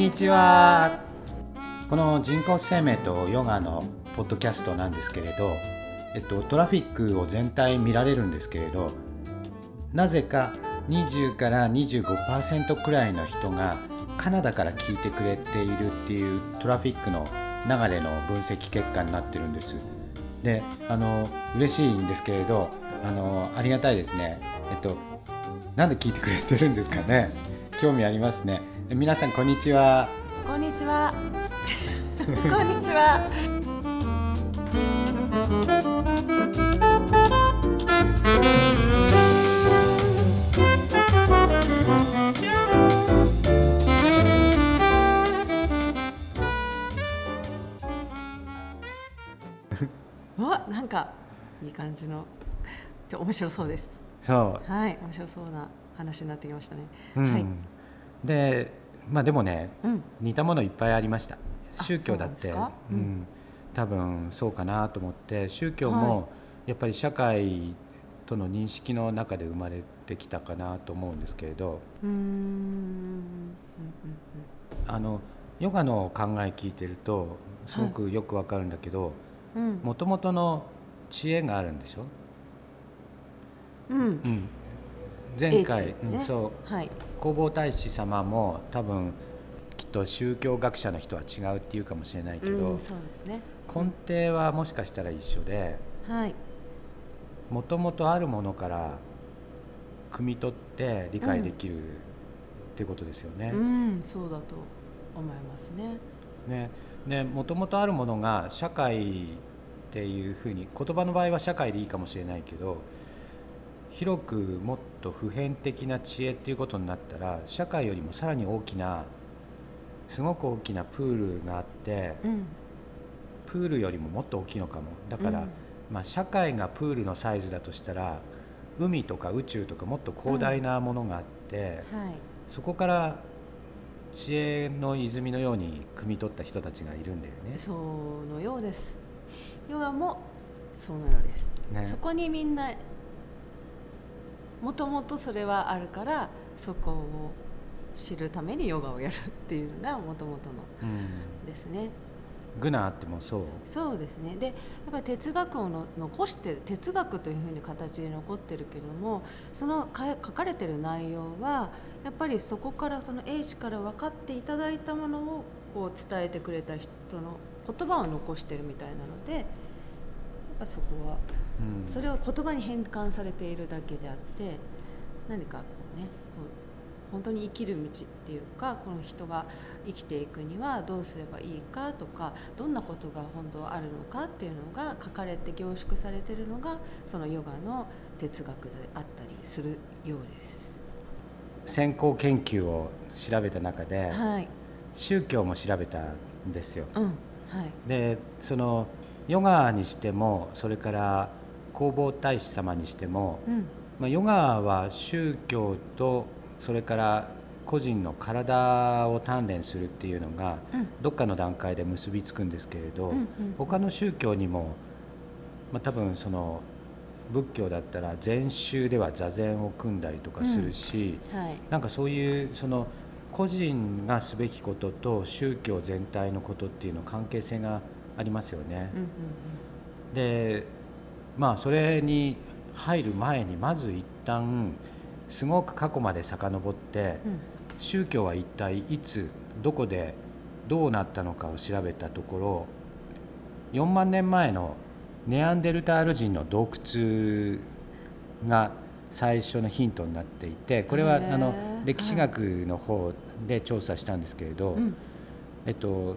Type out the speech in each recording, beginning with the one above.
にちはこの人工生命とヨガのポッドキャストなんですけれど、えっと、トラフィックを全体見られるんですけれどなぜか20から25%くらいの人がカナダから聞いてくれているっていうトラフィックの流れの分析結果になってるんです。であの嬉しいんですけれどあのありがたいですね。えっとなんで聞いてくれてるんですかね興味ありますね。皆さんこんにちは。こんにちは。こんにちは。わ、なんかいい感じの、ちょ面白そうです。そう。はい、面白そうな話になってきましたね。うん、はい。で、まあでもね、うん、似たものいっぱいありました。宗教だって、うん、多分そうかなと思って。宗教もやっぱり社会との認識の中で生まれてきたかなと思うんですけれど。あのヨガの考え聞いてるとすごくよくわかるんだけどもともとの知恵があるんでしょ、うん、うん、前回、ね、うん、そう、はい、弘法大師様も多分と宗教学者の人は違うっていうかもしれないけど、うん、そうですね、根底はもしかしたら一緒でもともとあるものから汲み取って理解できる、うん、っていうことですよね。うん、そうだと思いますね。ねねもともとあるものが社会っていうふうに言葉の場合は社会でいいかもしれないけど広くもっと普遍的な知恵っていうことになったら社会よりもさらに大きなすごく大きなプールがあって、うん、プールよりももっと大きいのかも。だから、うん、まあ、社会がプールのサイズだとしたら海とか宇宙とかもっと広大なものがあって、うんはい、そこから知恵の泉のように汲み取った人たちがいるんだよね。そのようです。ヨガもそのようです、ね、そこにみんなもともとそれはあるからそこを知るためにヨガをやるっていうのがもともとのですね。グナーってもそう？そうですね。でやっぱり哲学をの残してる哲学というふうに形で残ってるけれどもその書かれてる内容はやっぱりそこからその英知から分かっていただいたものをこう伝えてくれた人の言葉を残してるみたいなのでやっぱそこは、それを言葉に変換されているだけであって何かこうねこう本当に生きる道っていうかこの人が生きていくにはどうすればいいかとかどんなことが本当あるのかっていうのが書かれて凝縮されてるのがそのヨガの哲学であったりするようです。先行研究を調べた中で、はい、宗教も調べたんですよ。うんはい、でそのヨガにしてもそれから弘法大師様にしても、うん、まあ、ヨガは宗教とそれから個人の体を鍛錬するっていうのがどっかの段階で結びつくんですけれど、他の宗教にも、まあ、多分その仏教だったら禅宗では座禅を組んだりとかするし、うんはい、なんかそういうその個人がすべきことと宗教全体のことっていうの関係性がありますよね。でまあそれに入る前にまず一旦すごく過去まで遡って、うん、宗教は一体いつどこでどうなったのかを調べたところ4万年前のネアンデルタール人の洞窟が最初のヒントになっていてこれはあの歴史学の方で調査したんですけれど、はい、えっと、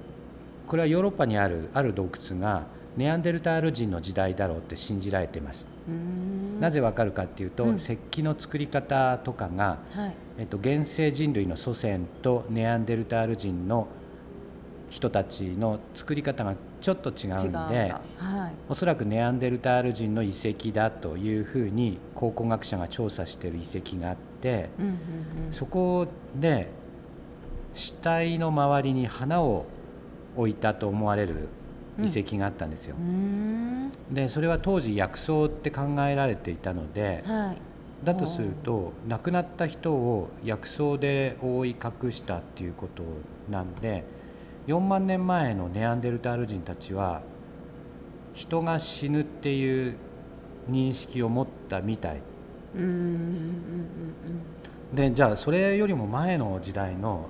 これはヨーロッパにあるある洞窟がネアンデルタール人の時代だろうって信じられています。なぜわかるかっていうと、うん、石器の作り方とかが、はい、えっと、現世人類の祖先とネアンデルタール人の人たちの作り方がちょっと違うんで、はい、おそらくネアンデルタール人の遺跡だというふうに考古学者が調査している遺跡があって、うんうんうん、そこで死体の周りに花を置いたと思われる遺跡があったんですよ。うん、でそれは当時薬草って考えられていたので、はい、だとすると亡くなった人を薬草で覆い隠したっていうことなんで4万年前のネアンデルタール人たちは人が死ぬっていう認識を持ったみたい。でじゃあそれよりも前の時代の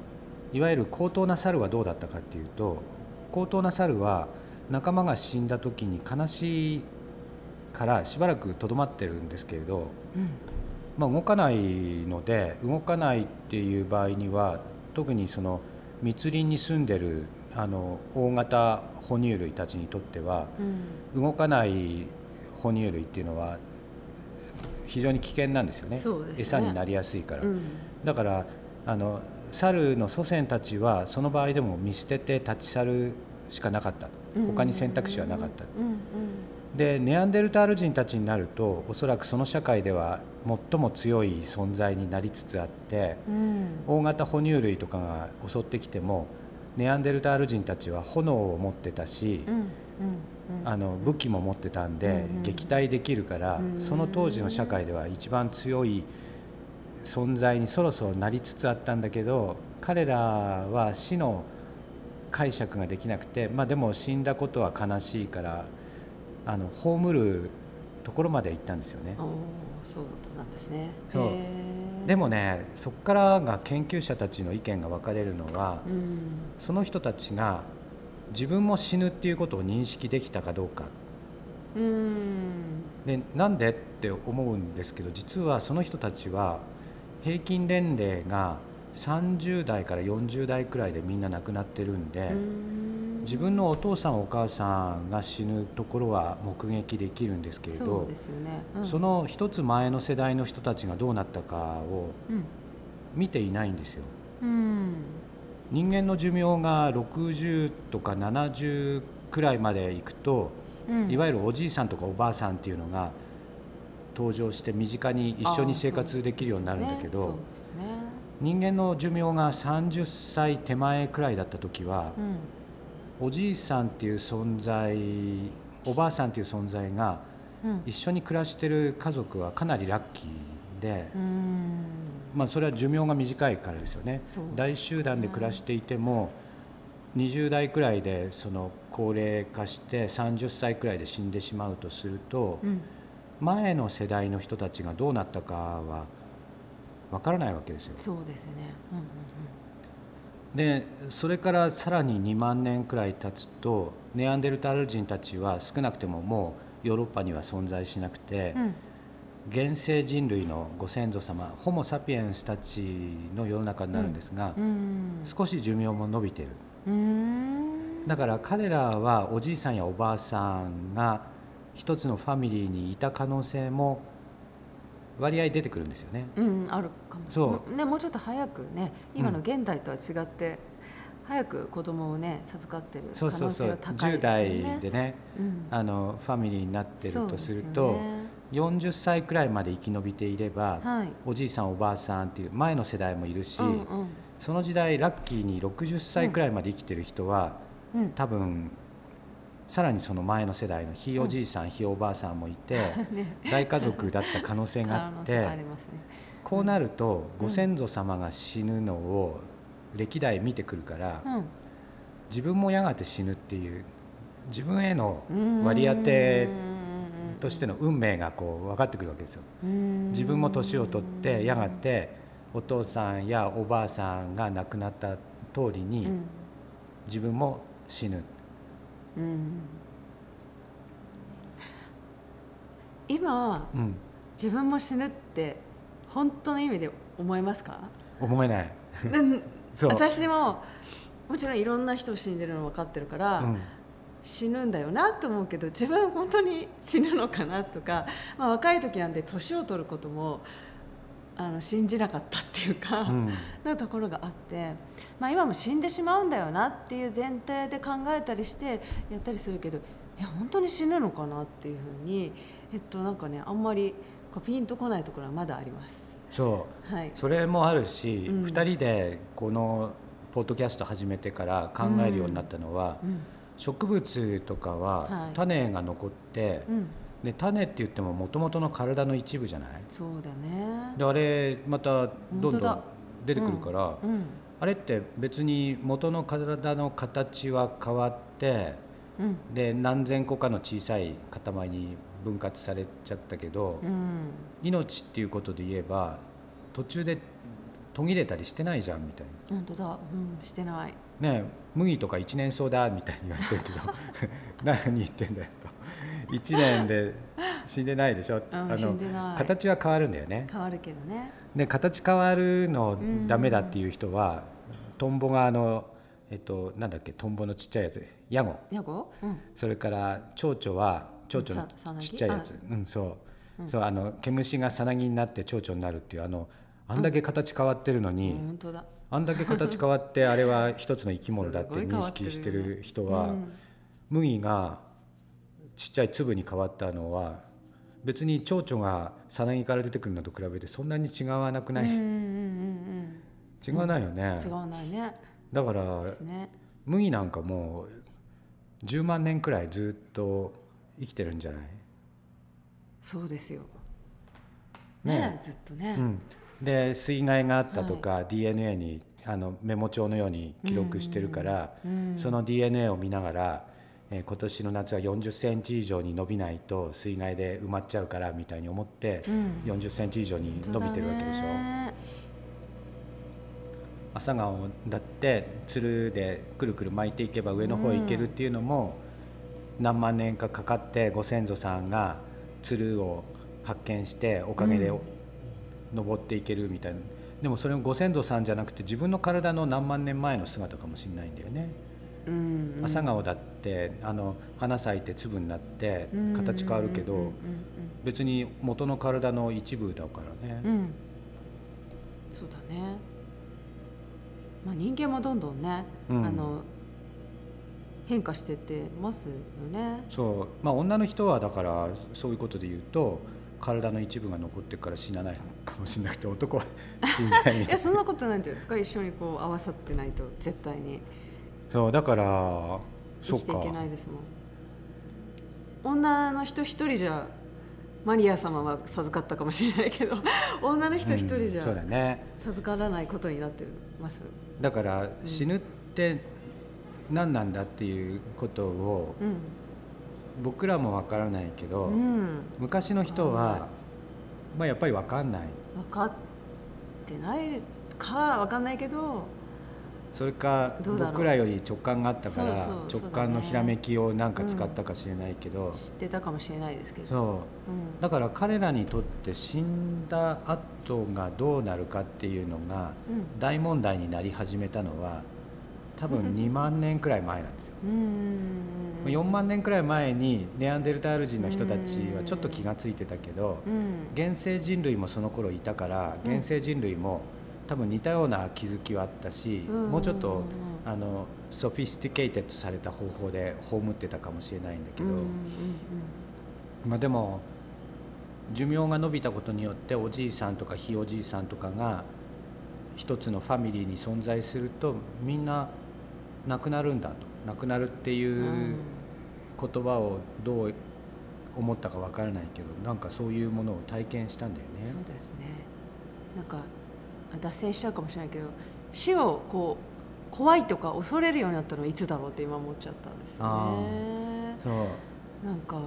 いわゆる高等な猿はどうだったかっていうと高等な猿は仲間が死んだ時に悲しいからしばらくとどまってるんですけれど、うん、まあ、動かないので動かないっていう場合には特にその密林に住んでるあの大型哺乳類たちにとっては、うん、動かない哺乳類っていうのは非常に危険なんですよね、ね、餌になりやすいから、うん、だからあの猿の祖先たちはその場合でも見捨てて立ち去るしかなかった。他に選択肢はなかった、でネアンデルタール人たちになるとおそらくその社会では最も強い存在になりつつあって、うん、大型哺乳類とかが襲ってきてもネアンデルタール人たちは炎を持ってたし、うんうん、あの武器も持ってたんで、撃退できるから、その当時の社会では一番強い存在にそろそろなりつつあったんだけど彼らは死の解釈ができなくて、まあ、でも死んだことは悲しいからあの葬るところまで行ったんですよね。そうなんですね。そう。でもねそこからが研究者たちの意見が分かれるのは、うん、その人たちが自分も死ぬっていうことを認識できたかどうか。うん。でなんでって思うんですけど実はその人たちは平均年齢が30代から40代くらいでみんな亡くなってるんで自分のお父さんお母さんが死ぬところは目撃できるんですけれどそ、ね。うん、その一つ前の世代の人たちがどうなったかを見ていないんですよ。うん、人間の寿命が60とか70くらいまでいくと、うん、いわゆるおじいさんとかおばあさんっていうのが登場して身近に一緒に生活できるようになるんだけど、人間の寿命が30歳手前くらいだった時は、おじいさんっていう存在おばあさんっていう存在が一緒に暮らしてる家族はかなりラッキーで、まあ、それは寿命が短いからですよね。大集団で暮らしていても20代くらいでその高齢化して30歳くらいで死んでしまうとすると、前の世代の人たちがどうなったかはわからないわけですよ。そうですね、うんうんうん。でそれからさらに2万年くらい経つとネアンデルタール人たちは少なくてももうヨーロッパには存在しなくて、うん、現世人類のご先祖様ホモ・サピエンスたちの世の中になるんですが、うんうん、少し寿命も伸びてる。だから彼らはおじいさんやおばあさんが一つのファミリーにいた可能性も割合出てくるんですよね。うん、あるかも。そうね、もうちょっと早くね、今の現代とは違って。うん早く子供をね授かってる可能性が高いですよね。そうそうそう10代でね、うん、あのファミリーになってるとすると、ね、40歳くらいまで生き延びていれば、はい、おじいさんおばあさんっていう前の世代もいるし、うんうん、その時代ラッキーに60歳くらいまで生きてる人は、うん、多分さらにその前の世代のひいおじいさん、うん、ひいおばあさんもいて、ね、大家族だった可能性があってね、こうなるとご先祖様が死ぬのを歴代見てくるから、うん、自分もやがて死ぬっていう自分への割り当てとしての運命がこう分かってくるわけですよ。自分も年を取ってやがてお父さんやおばあさんが亡くなった通りに自分も死ぬ。うん、今、うん、自分も死ぬって本当の意味で思いますか？思えない。私ももちろんいろんな人死んでるの分かってるから、うん、死ぬんだよなと思うけど自分本当に死ぬのかなとか、まあ、若い時なんで年を取ることもあの信じなかったっていうか、うん、なところがあって、まあ、今も死んでしまうんだよなっていう前提で考えたりしてやったりするけどえ本当に死ぬのかなっていうふうに、えっと、なんかねあんまりこうピンとこないところはまだあります。そう、はい、それもあるし、うん、2人でこのポッドキャスト始めてから考えるようになったのは、うん。うん、植物とかは種が残って、で種って言ってももともとの体の一部じゃない？そうだね。であれまたどんどん出てくるから、うんあれって別に元の体の形は変わってうん。で何千個かの小さい塊に分割されちゃったけど、うん。命っていうことで言えば途中で途切れたりしてないじゃんみたい本当だ。うんしてない。なねえ麦とか一年草だみたいに言われてるけど 何言ってんだよと 1年で死んでないでしょ、うん死んでない。形は変わるんだよね。変わるけどね。で形変わるのダメだっていう人はトンボがあのえっとなんだっけ？トンボのちっちゃいやつ。ヤゴ。ヤゴ？うん。それから蝶々は蝶々のちっちゃいやつ。うんそう、そうあの毛虫がさなぎになって蝶々になるっていうあのあんだけ形変わってるのに、本当だ。あんだけ形変わってあれは一つの生き物だって認識してる人は、うん。麦がちっちゃい粒に変わったのは別に蝶々がさなぎから出てくるのと比べてそんなに違わなくない、うんうんうん違わないよね、うん違わないね。だからね。麦なんかもう10万年くらいずっと生きてるんじゃない？そうですよ。ね。ねずっとね。うん、で水害があったとか、DNA にあのメモ帳のように記録してるから、うんその DNA を見ながら、えー今年の夏は40センチ以上に伸びないと水害で埋まっちゃうからみたいに思って、うん。40センチ以上に伸びてるわけでしょ。朝顔だってつるでくるくる巻いていけば上の方へ行けるっていうのも、何万年かかかってご先祖さんがつるを発見しておかげでうん。登っていけるみたいな、でもそれもご先祖さんじゃなくて自分の体の何万年前の姿かもしれないんだよね。うんうん。朝顔だってあの花咲いて粒になって形変わるけど、うんうん。別に元の体の一部だからね。うん。そうだね。まあ人間もどんどんね、うん。あの変化してってますよね。そう。まあ女の人はだからそういうことで言うと体の一部が残ってるから死なないかもしれなくて男は死んじゃいみいたいな。やそんなことないんじゃないですか？一緒にこう合わさってないと絶対にそうだからそっか生きていけないですもん。女の人一人じゃマリア様は授かったかもしれないけど 女の人一人じゃうんそうだね。授からないことになってます、だから死ぬって何なんだっていうことをうん。僕らもわからないけど、うん、昔の人は、まあ、やっぱりわかんない。分かってないか分かんないけどそれか僕らより直感があったから直感のひらめきを何か使ったかしれないけど、知ってたかもしれないですけど。だから彼らにとって死んだ後がどうなるかっていうのがうん。大問題になり始めたのは多分2万年くらい前なんですよ。うん4万年くらい前にネアンデルタール人の人たちはちょっと気が付いてたけどうん。現生人類もその頃いたからうん。現生人類も多分似たような気づきはあったしうん。もうちょっとうんあの sophisticated された方法で葬ってたかもしれないんだけど。うんうんまあ、でも寿命が伸びたことによっておじいさんとかひいおじいさんとかが一つのファミリーに存在するとみんな亡くなるんだと。亡くなるっていう言葉をどう思ったかわからないけどなんかそういうものを体験したんだよね。そうですね。なんかあ脱線しちゃうかもしれないけど死をこう怖いとか恐れるようになったのはいつだろうって今思っちゃったんですよあねそう。なんか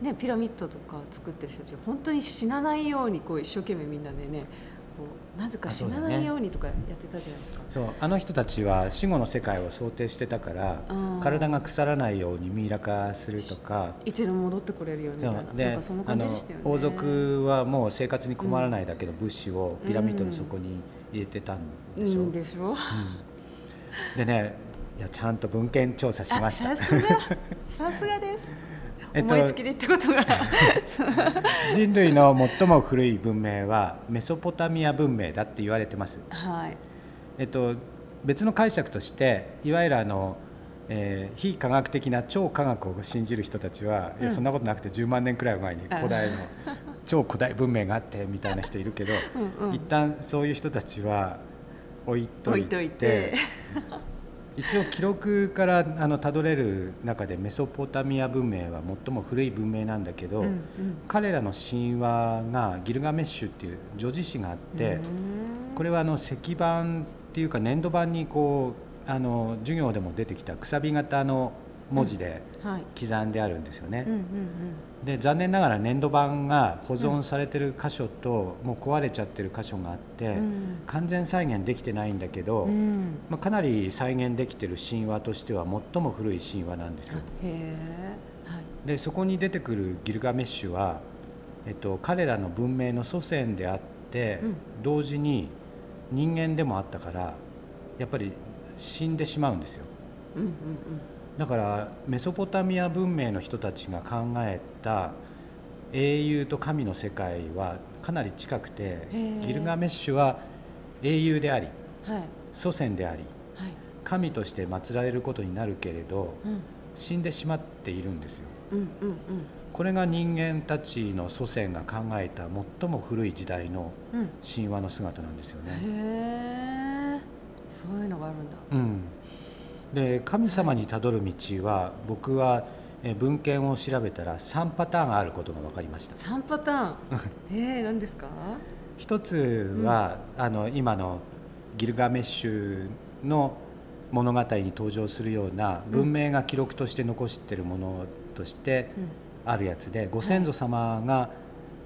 ねピラミッドとか作ってる人たち本当に死なないようにこう一生懸命みんなでねなぜか死なないようにとかやってたじゃないですか。そうあの人たちは死後の世界を想定してたからうん体が腐らないようにミイラ化するとか。いつでも戻ってこれるようにみた。いなそう。でなんかそんなあ感じのでしたよね。王族はもう生活に困らないだけの物資をピラミッドの底に入れてたんでしょ、うんでしょ。でねいやちゃんと文献調査しました。あさすが。さすがです。えっと思いつきでってことが。人類の最も古い文明はメソポタミア文明だって言われてます、はい。えっと、別の解釈としていわゆるあの、えー非科学的な超科学を信じる人たちは、いやうんそんなことなくて10万年くらい前に古代の超古代文明があってみたいな人いるけど、うんうん。一旦そういう人たちは置いといて一応記録からあのたどれる中でメソポタミア文明は最も古い文明なんだけど、うんうん、彼らの神話がギルガメッシュっていう女児詩があってこれはあの石板っていうか粘土板にこうあの授業でも出てきたくさび型の文字で刻んであるんですよね。で残念ながら粘土板が保存されてる箇所と、もう壊れちゃってる箇所があって、完全再現できてないんだけど、まあ、かなり再現できてる神話としては最も古い神話なんですよ。でそこに出てくるギルガメッシュは、えっと、彼らの文明の祖先であって、同時に人間でもあったからやっぱり死んでしまうんですよ。うんうんうんだからメソポタミア文明の人たちが考えた英雄と神の世界はかなり近くてギルガメッシュは英雄であり、はい、祖先であり、はい、神として祀られることになるけれど、うん、死んでしまっているんですよ。うんうんうん、これが人間たちの祖先が考えた最も古い時代の神話の姿なんですよね。うん、へそういうのがあるんだ。うんで神様にたどる道は僕は文献を調べたら3パターンあることが分かりました。3パターン。えー、何ですか？一つは、うん、あの今のギルガメッシュの物語に登場するような文明が記録として残しているものとしてあるやつで、ご先祖様が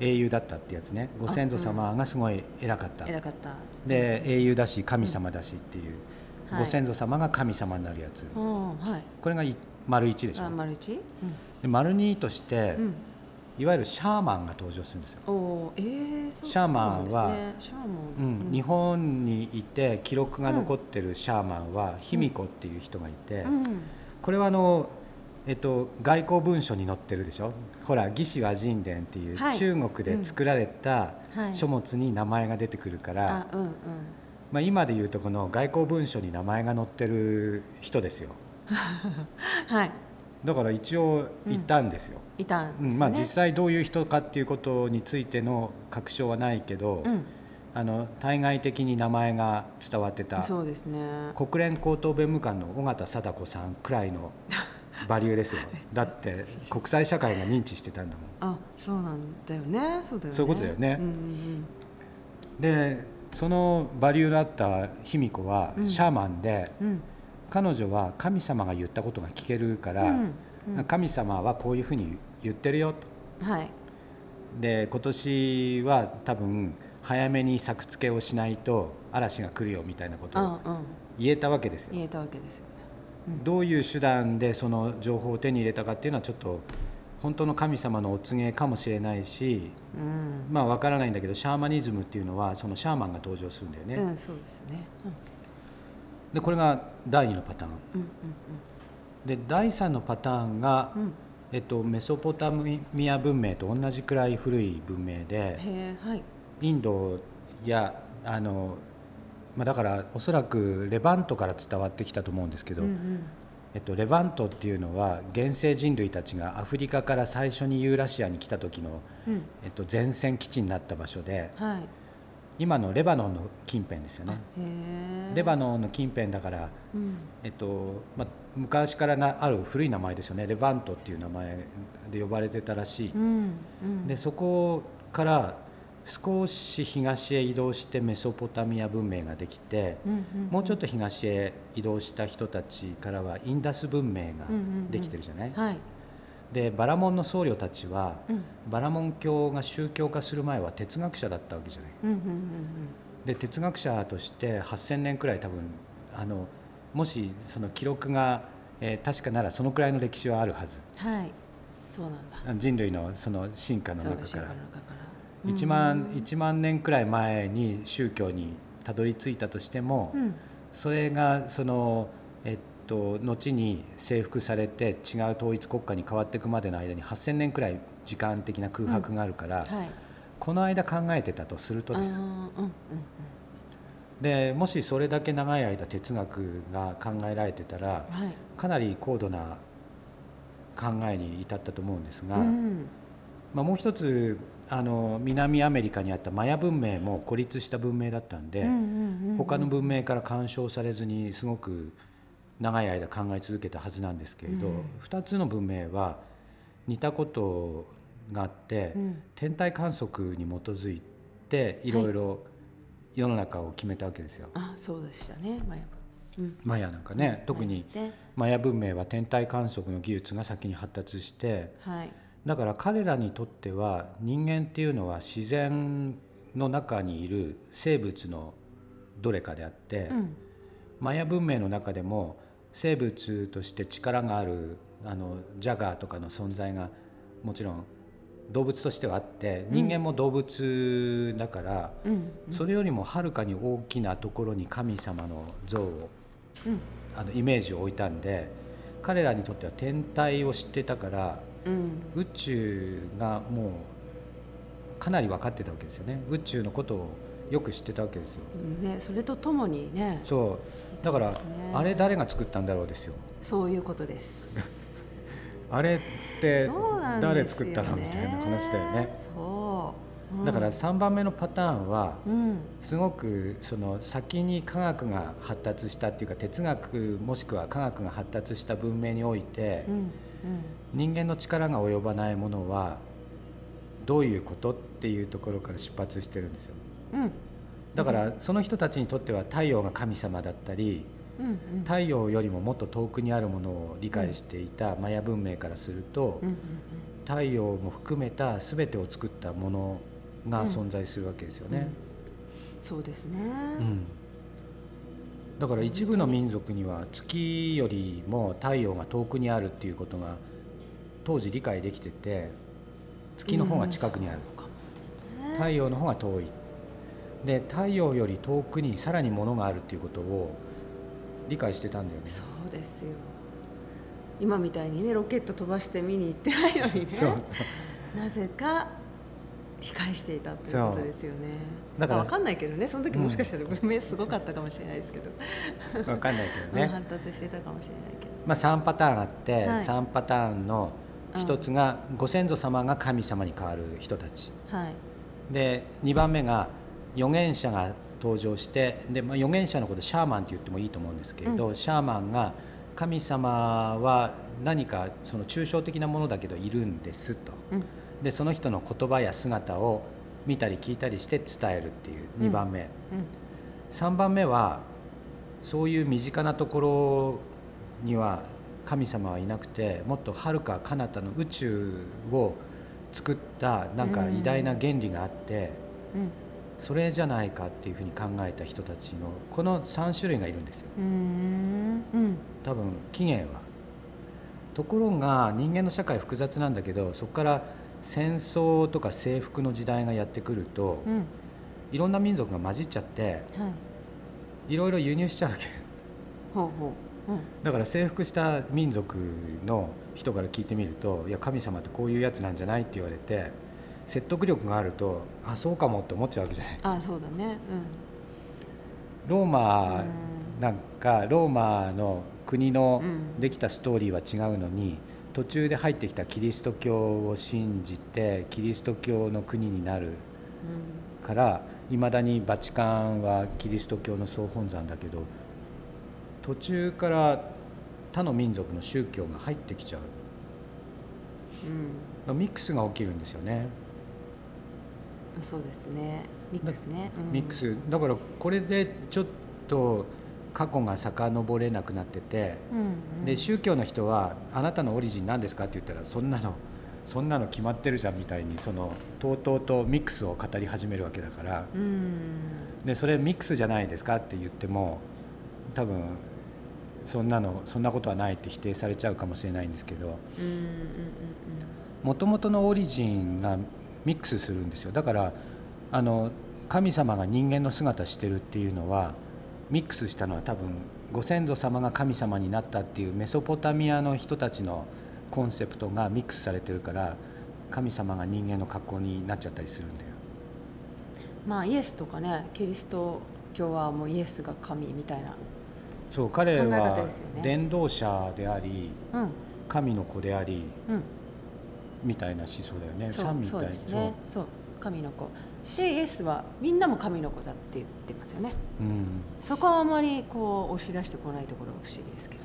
英雄だったってやつね。ご先祖様がすごい偉かった、偉かった。で英雄だし神様だしっていう、ご先祖様が神様になるやつ、はい、これが丸1でしょ。丸 1? で丸2として、うん、いわゆるシャーマンが登場するんですよ。おえー、シャーマンは、ね、うん、日本にいて記録が残ってるシャーマンは卑弥呼っていう人がいて、うん、これはあのえっと、外交文書に載ってるでしょ。ほら「魏志倭人伝」っていう中国で作られた書物に名前が出てくるから、うんうんうんまあ、今でいうとこの外交文書に名前が載ってる人ですよ。はい、だから一応いたんですよ。うん、いたん、ね、まあ、実際どういう人かっていうことについての確証はないけど、うん、あの対外的に名前が伝わってたそうですね。国連高等弁務官の尾形貞子さんくらいの バリューですよ。だって国際社会が認知してたんだもん。あそうなんだよね。そうだよね。そういうことだよね、うんうんうん、でそのバリューのあった卑弥呼はシャーマンで、うん、彼女は神様が言ったことが聞けるから、神様はこういうふうに言ってるよと。はい、で今年は多分早めに作付けをしないと嵐が来るよみたいなことを言えたわけですよ。言えたわけですよ、どういう手段でその情報を手に入れたかっていうのはちょっと本当の神様のお告げかもしれないし、うん、まあ分からないんだけどシャーマニズムっていうのはそのシャーマンが登場するんだよね。うん、そうですね、うん、でこれが第2のパターン。うんうんうん、で第3のパターンが、うん、えっと、メソポタミア文明と同じくらい古い文明で、はい、インドやあの、まあ、だからおそらくレバントから伝わってきたと思うんですけど、うんうんえっと、レバントっていうのは原生人類たちがアフリカから最初にユーラシアに来た時の、うん、えっと、前線基地になった場所で、はい、今のレバノンの近辺ですよね。レバノンの近辺だから、うん、えっとま、昔からなある古い名前ですよね。レバントっていう名前で呼ばれてたらしい、うん。うん、でそこから少し東へ移動してメソポタミア文明ができて、もうちょっと東へ移動した人たちからはインダス文明ができてるじゃない、はい、でバラモンの僧侶たちは、うん、バラモン教が宗教化する前は哲学者だったわけじゃない？で哲学者として8,000年くらい多分あのもしその記録が、えー、確かならそのくらいの歴史はあるはず。はい。そうなんだ。人類のその進化の中から。1万 ,1 万年くらい前に宗教にたどり着いたとしても、うん、それがその、えっと、後に征服されて違う統一国家に変わっていくまでの間に8,000年くらい時間的な空白があるから、この間考えてたとするとです。でもしそれだけ長い間哲学が考えられてたら、はい、かなり高度な考えに至ったと思うんですが、うん、まあ、もう一つあの南アメリカにあったマヤ文明も孤立した文明だったんで、他の文明から干渉されずにすごく長い間考え続けたはずなんですけれど、うん、2つの文明は似たことがあって、うん、天体観測に基づいてい。ろいろ世の中を決めたわけですよ。はい、あそうでしたねマヤ、うん、マヤなんかね、特にマヤ文明は天体観測の技術が先に発達して、はい、だから彼らにとっては人間っていうのは自然の中にいる生物のどれかであって、うん、マヤ文明の中でも生物として力があるあのジャガーとかの存在がもちろん動物としてはあって人間も動物だから、うん、それよりもはるかに大きなところに神様の像を、うん、あのイメージを置いたんで彼らにとっては天体を知ってたからうん、宇宙がもうかなり分かってたわけですよね。宇宙のことをよく知ってたわけですよ。ね、それとともにね。そう。だから、ね、あれ誰が作ったんだろうですよ。そういうことです。あれって誰作ったの、ね、みたいな話だよね。そう、うん、だから3番目のパターンは、うん、すごくその先に科学が発達したっていうか哲学もしくは科学が発達した文明において、うん人間の力が及ばないものはどういうことっていうところから出発してるんですよ。うん、だからその人たちにとっては太陽が神様だったり、うんうん、太陽よりももっと遠くにあるものを理解していたマヤ文明からすると、うんうんうん、太陽も含めた全てを作ったものが存在するわけですよね。うん、そうですね、だから一部の民族には月よりも太陽が遠くにあるっていうことが当時理解できてて月の方が近くにある、うん、太陽の方が遠い。で太陽より遠くにさらに物があるっていうことを理解してたんだよね。そうですよ。今みたいにねロケット飛ばして見に行ってないのにね。なぜか理解していたということですよね。だから分かんないけどねその時もしかしたら文明すごかったかもしれないですけど、分かん。ないけどね発達してたかもしれないけど、まあ、3パターンあって、はい、3パターンの一つがご先祖様が神様に変わる人たち、はい、で2番目が預言者が登場してで、まあ、預言者のことシャーマンって言ってもいいと思うんですけれど、うん、シャーマンが神様は何かその抽象的なものだけどいるんですと。うんでその人の言葉や姿を見たり聞いたりして伝えるっていう2番目、うん。うん、3番目はそういう身近なところには神様はいなくてもっとはるか彼方の宇宙を作ったなんか偉大な原理があって、うん、それじゃないかっていうふうに考えた人たちのこの3種類がいるんですよ。多分起源は。ところが人間の社会複雑なんだけどそこから戦争とか征服の時代がやってくると、うん、いろんな民族が混じっちゃって、はい、いろいろ輸入しちゃうわけ。ほうほう、うん、だから征服した民族の人から聞いてみると「いや神様ってこういうやつなんじゃない?」って言われて説得力があると「あそうかも」って思っちゃうわけじゃない。あそうだね、うん、ローマなんかローマの国のできたストーリーは違うのに、途中で入ってきたキリスト教を信じてキリスト教の国になるからいま、うん、だにバチカンはキリスト教の総本山だけど途中から他の民族の宗教が入ってきちゃう、うん、ミックスが起きるんですよね。そうですね。ミックスね、うん、ミックス。だからこれでちょっと過去が遡れなくなってて、うんうん、で宗教の人は「あなたのオリジン何ですか?」って言ったら「そんなのそんなの決まってるじゃん」みたいにそのとうとうとミックスを語り始めるわけだから、うん、でそれミックスじゃないですかって言っても多分そんなのそんなことはないって否定されちゃうかもしれないんですけどもともとのオリジンがミックスするんですよ。だからあの神様が人間の姿してるっていうのはミックスしたのは多分ご先祖様が神様になったっていうメソポタミアの人たちのコンセプトがミックスされてるから神様が人間の格好になっちゃったりするんだよ。まあイエスとかねキリスト教はもうイエスが神みたいなそう彼は伝道者であり、うん、神の子であり、うん、みたいな思想だよね。そうみたいそうですね。そう神の子でイエスはみんなも神の子だって言ってますよね、うん、そこはあまりこう押し出してこないところが不思議ですけど。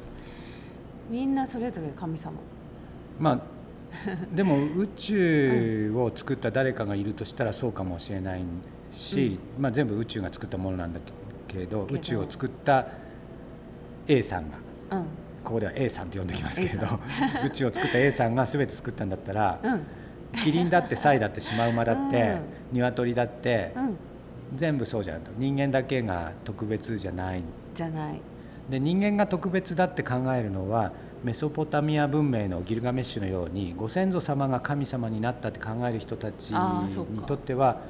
みんなそれぞれ神様。まあでも宇宙を作った誰かがいるとしたらそうかもしれないし、うん、まあ、全部宇宙が作ったものなんだけど宇宙を作った A さんが、うん、ここでは A さんと呼んできますけれど 宇宙を作った A さんが全て作ったんだったら、うん、キリンだってサイだってシマウマだって、うん、鶏だって、全部そうじゃんと。人間だけが特別じゃない。じゃない。で人間が特別だって考えるのはメソポタミア文明のギルガメッシュのようにご先祖様が神様になったって考える人たちにとっては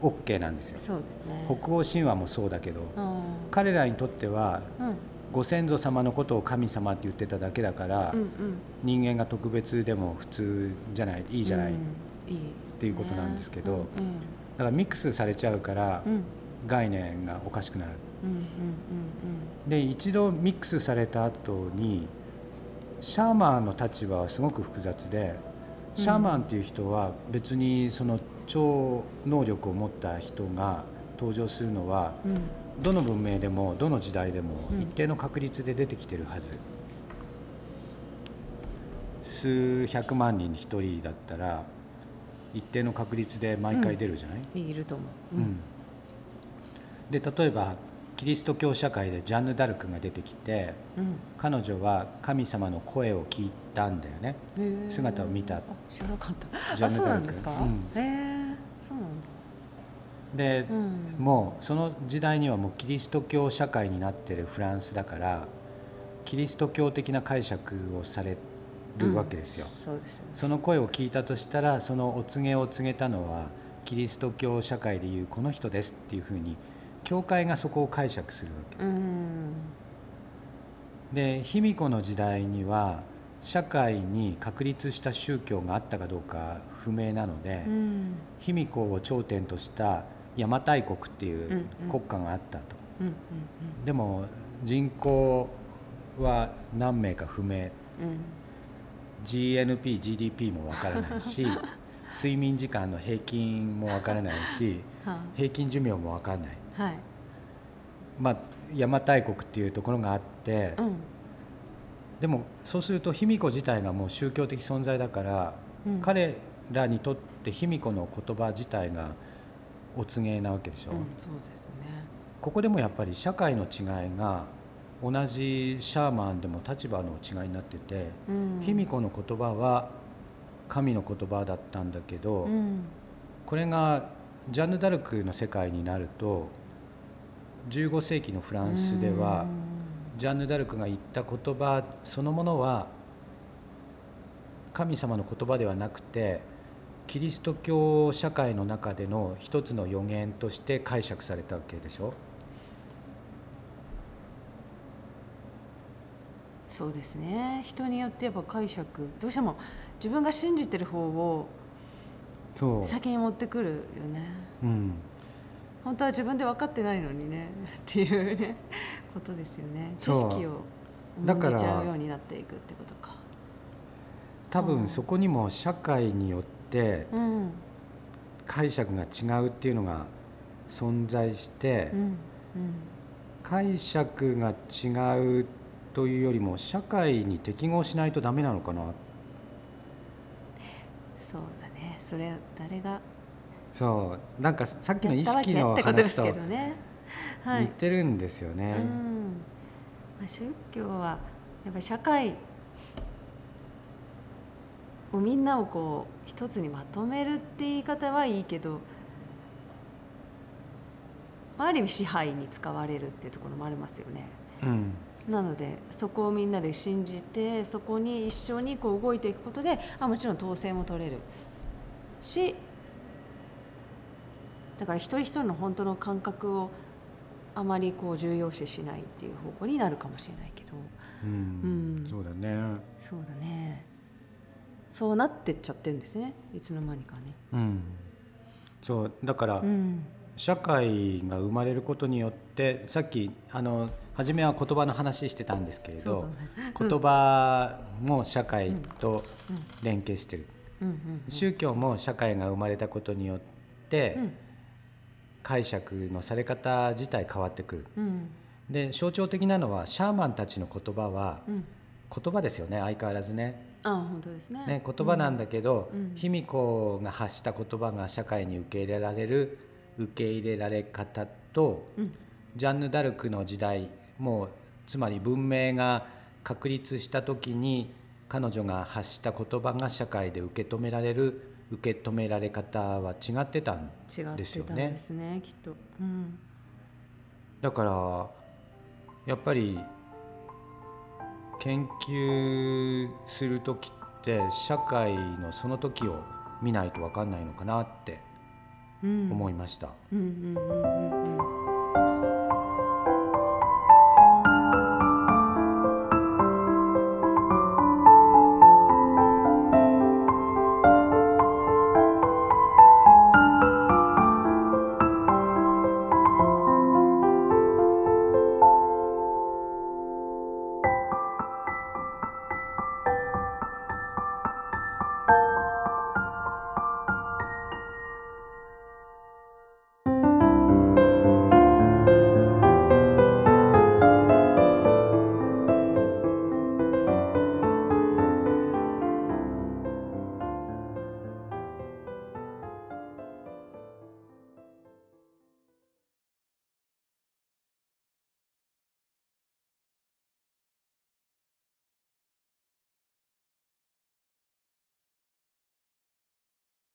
OK なんですよ。そうですね、北欧神話もそうだけど彼らにとっては、ご先祖様のことを神様って言ってただけだから、うんうん、人間が特別でも普通じゃないいいじゃない、うん、っていうことなんですけど、ね。うんうん、だからミックスされちゃうから、概念がおかしくなる。で一度ミックスされた後にシャーマンの立場はすごく複雑でシャーマンっていう人は別にその超能力を持った人が登場するのは、どの文明でもどの時代でも一定の確率で出てきてるはず、数百万人に1人だったら一定の確率で毎回出るじゃない、うん、いると思う、うん、で例えばキリスト教社会でジャンヌ・ダルクが出てきて、うん、彼女は神様の声を聞いたんだよね。姿を見た。知らなかった。ジャンヌ・ダルク、うん、へえそうなんだで、うん、もうその時代にはもうキリスト教社会になってるフランスだからキリスト教的な解釈をされるわけですよ、そうですね、その声を聞いたとしたらそのお告げを告げたのはキリスト教社会でいうこの人ですっていうふうに教会がそこを解釈するわけ。で卑弥呼の時代には社会に確立した宗教があったかどうか不明なので、卑弥呼を頂点とした邪馬台国っていう国家があったと。でも人口は何名か不明、うん、GNP、GDP もわからないし 睡眠時間の平均もわからないし、平均寿命もわからない。はい、まあ邪馬台国っていうところがあって、うん、でもそうすると卑弥呼自体がもう宗教的存在だから、うん、彼らにとって卑弥呼の言葉自体がお告げなわけでしょ、うん、そうですね。ここでもやっぱり社会の違いが同じシャーマンでも立場の違いになってて、卑弥呼の言葉は神の言葉だったんだけど、これがジャンヌ・ダルクの世界になると15世紀のフランスではジャンヌ・ダルクが言った言葉そのものは神様の言葉ではなくてキリスト教社会の中での一つの予言として解釈されたわけでしょ？そうですね。人によってやっぱ解釈。どうしても自分が信じてる方を先に持ってくるよね。うん。本当は自分で分かってないのにね。っていうね。ことですよね。知識を重んじちゃうようになっていくってことか。多分そこにも社会によって解釈が違うっていうのが存在して、うんうん、解釈が違うというよりも社会に適合しないとダメなのかな。そうだね。それ誰がそう。なんかさっきの意識の話と似てるんですよね。まあ、宗教はやっぱり社会をみんなをこう一つにまとめるって言い方はいいけどある意味支配に使われるっていうところもありますよね。うん、なのでそこをみんなで信じてそこに一緒にこう動いていくことであもちろん統制も取れるしだから一人一人の本当の感覚をあまりこう重要視しないっていう方向になるかもしれないけど、うん、うん、そうだね。そうだねそうなってっちゃってるんですね。いつの間にかね。うん、そうだから、うん、社会が生まれることによってさっきあの初めは言葉の話してたんですけれど、ね、言葉も社会と連携してる、宗教も社会が生まれたことによって、解釈のされ方自体変わってくる。うん。で象徴的なのはシャーマンたちの言葉は、うん。言葉ですよね。相変わらずねあ本当ですね。ね言葉なんだけど、うん。卑弥呼が発した言葉が社会に受け入れられる受け入れられ方と、うん。ジャンヌ・ダルクの時代もうつまり文明が確立した時に彼女が発した言葉が社会で受け止められる受け止められ方は違ってたん違ってですよね。たんですねきっと。うん。だからやっぱり研究する時って社会のその時を見ないと分かんないのかなって思いました。